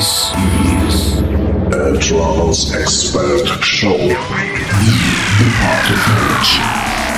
This is a trance expert show. The part of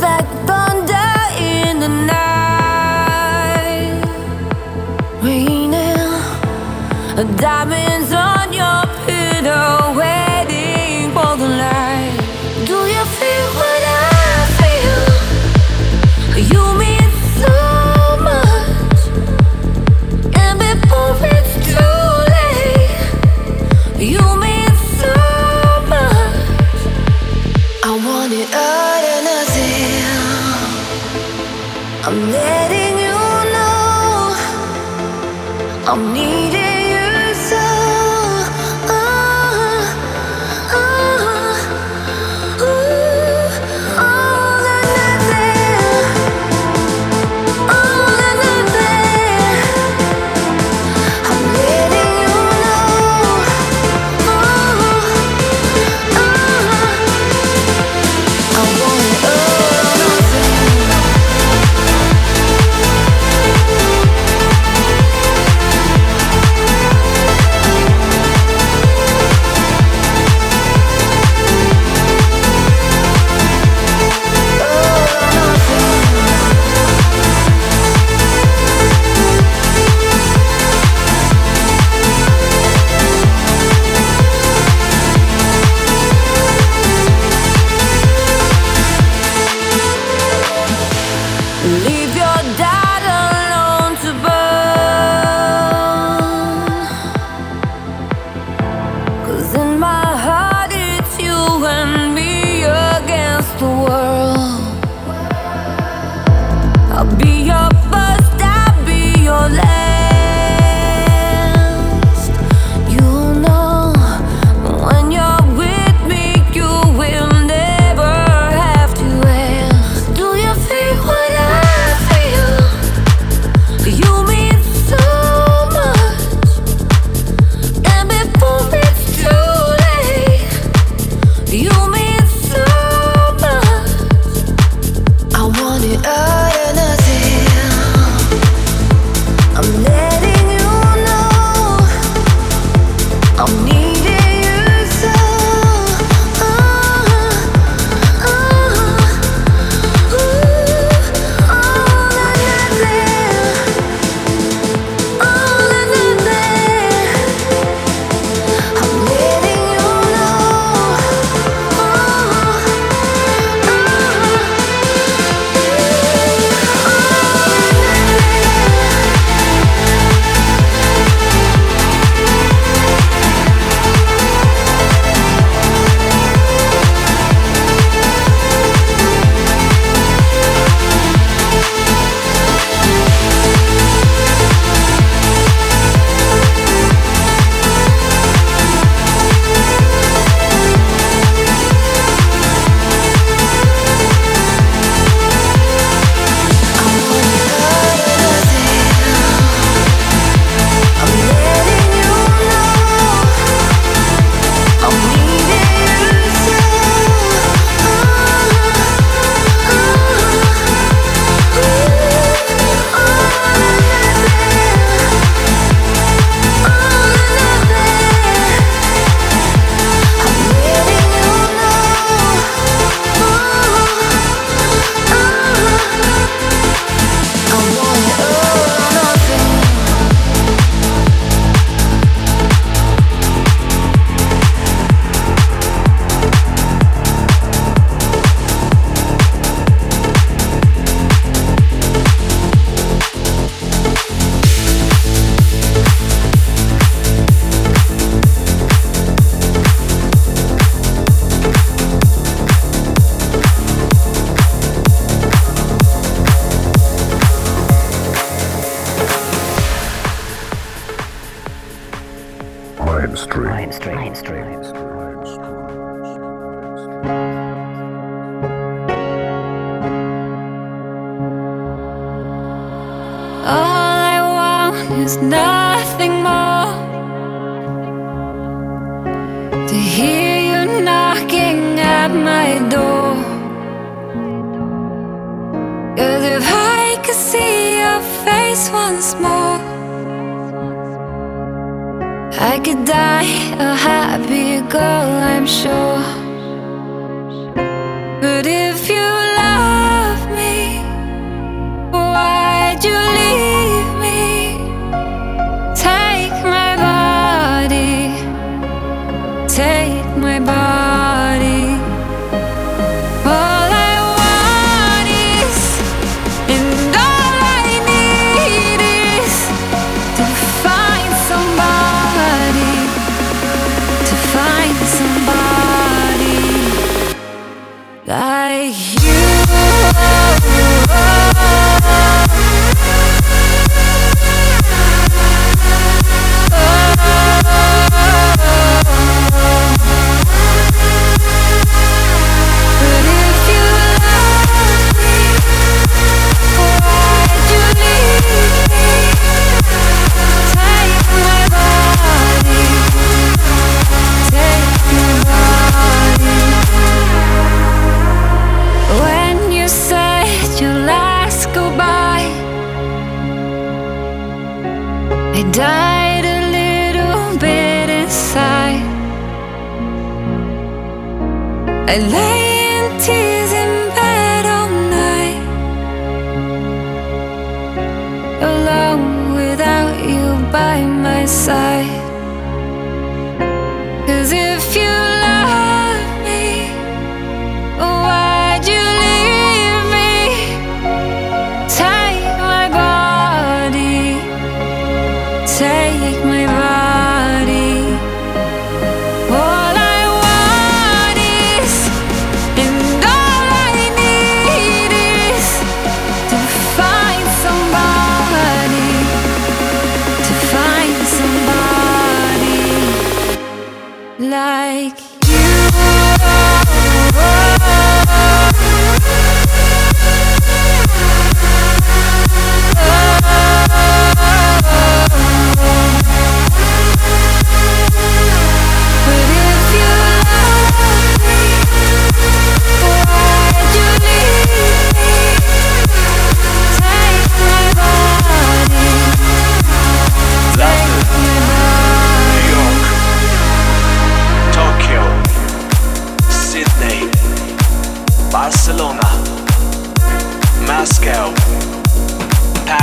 like thunder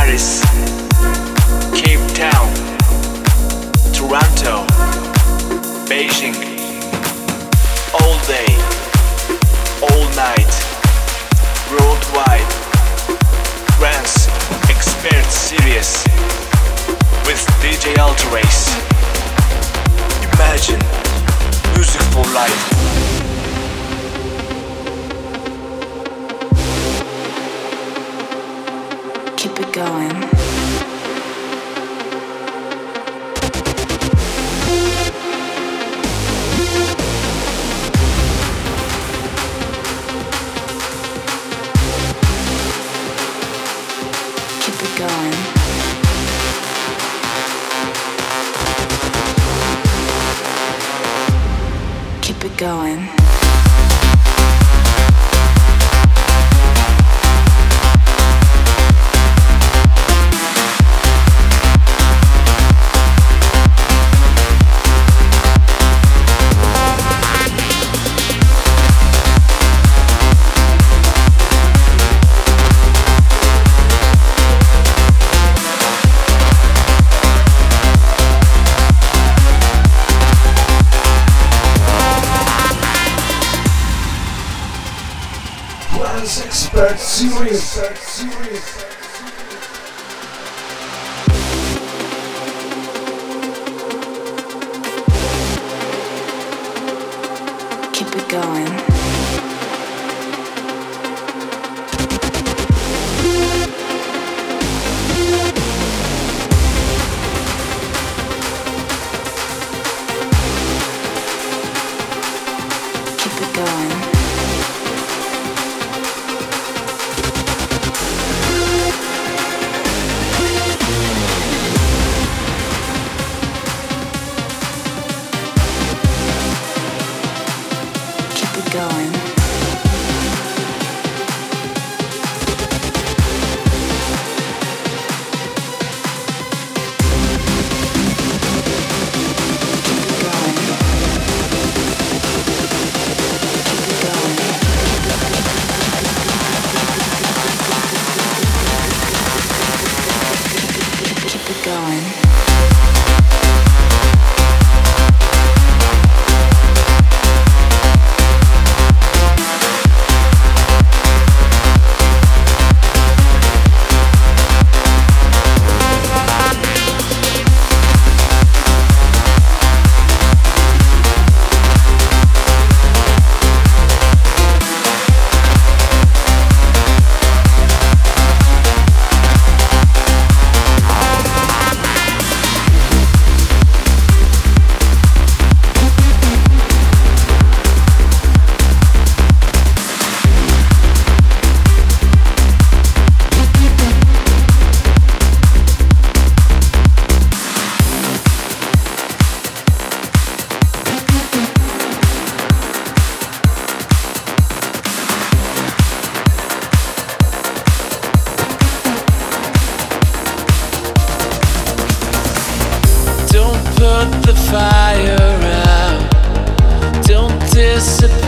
Paris, Cape Town, Toronto, Beijing. All day, all night, worldwide. Trance, expert serious with DJ Alterace. Imagine music for life. going. disappear.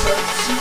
Thank you.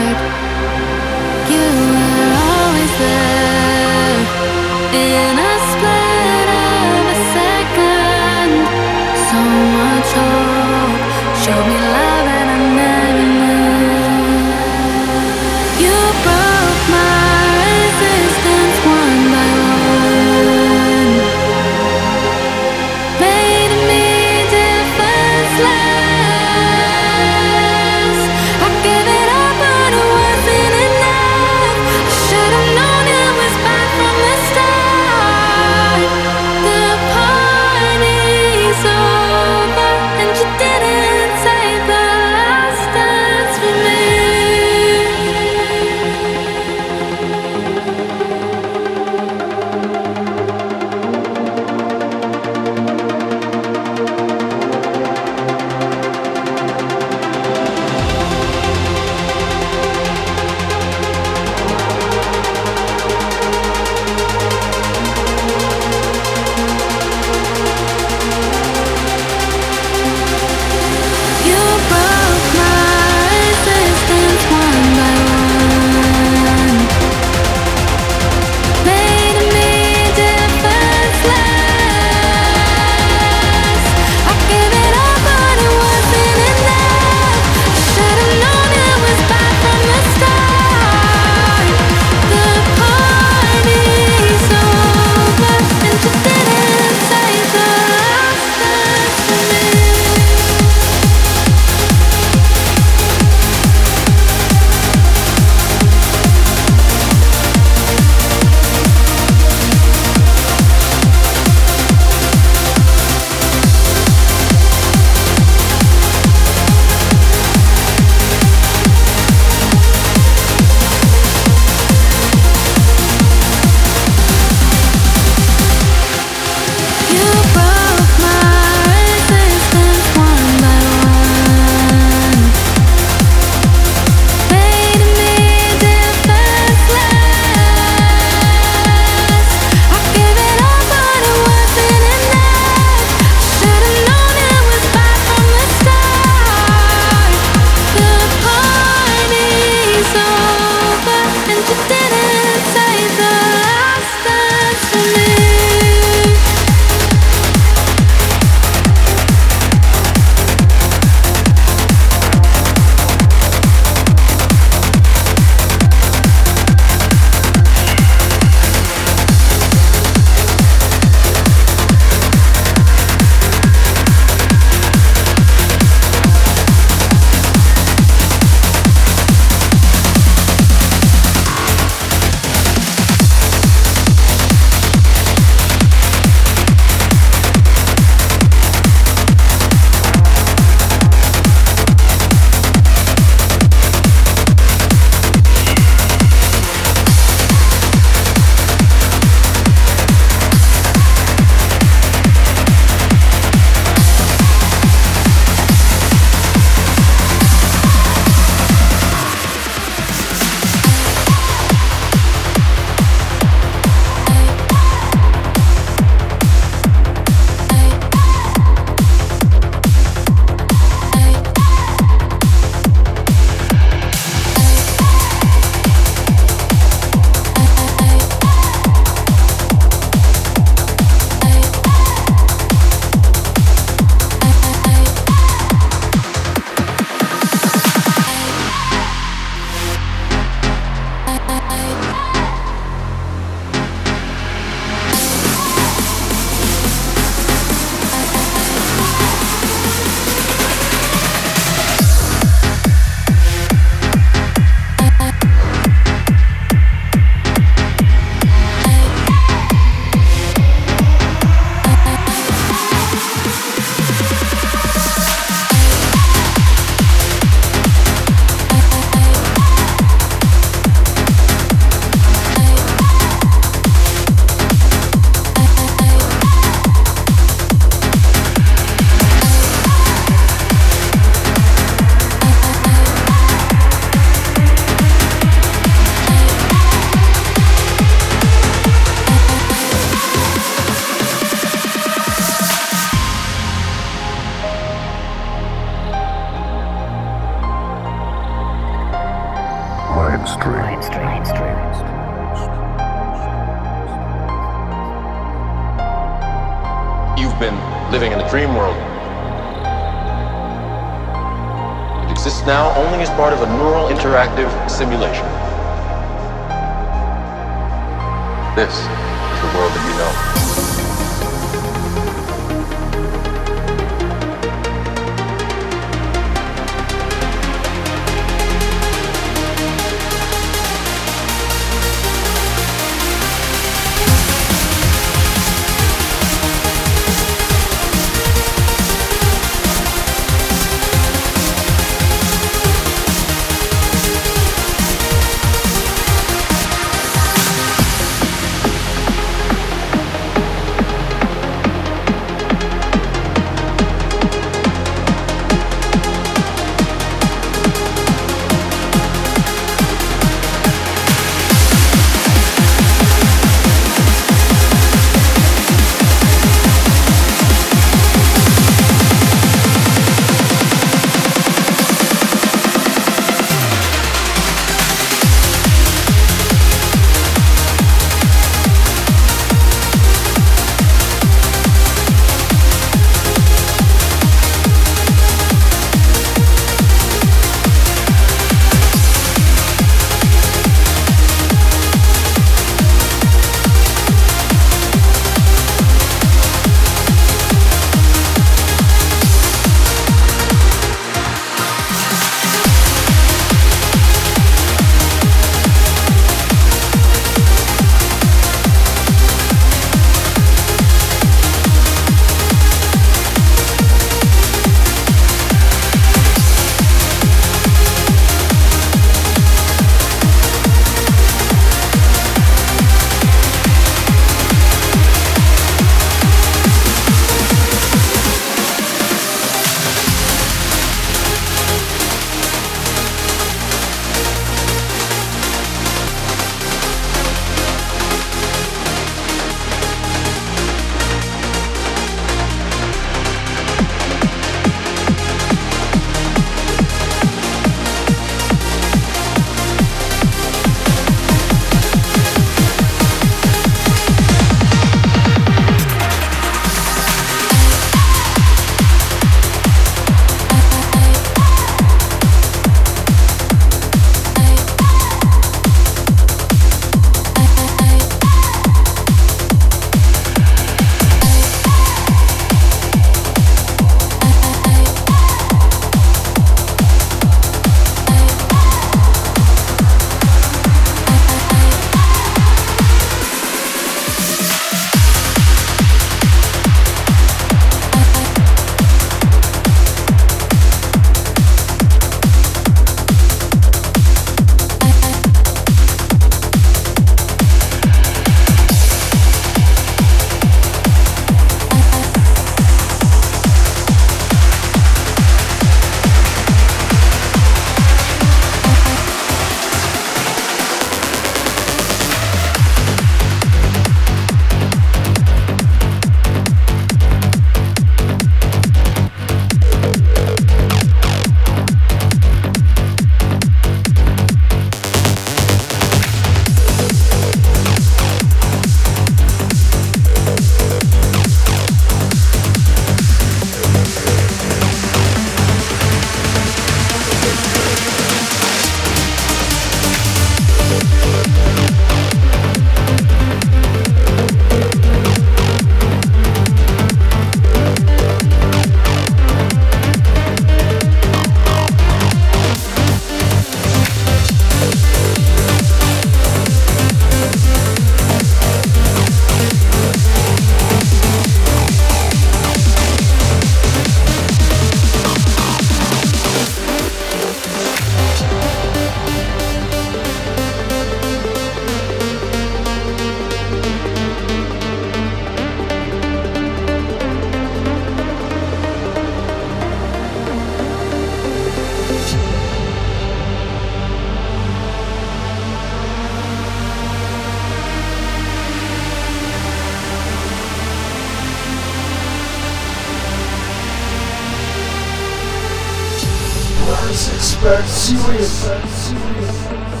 Expert serious. Have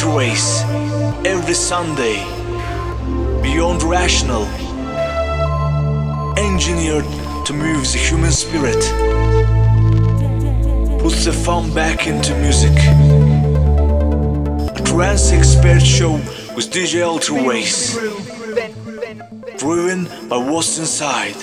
Race every Sunday. Beyond rational. Engineered to move the human spirit. Puts the fun back into music. A trance expert show with DJ Race. Driven by what's inside.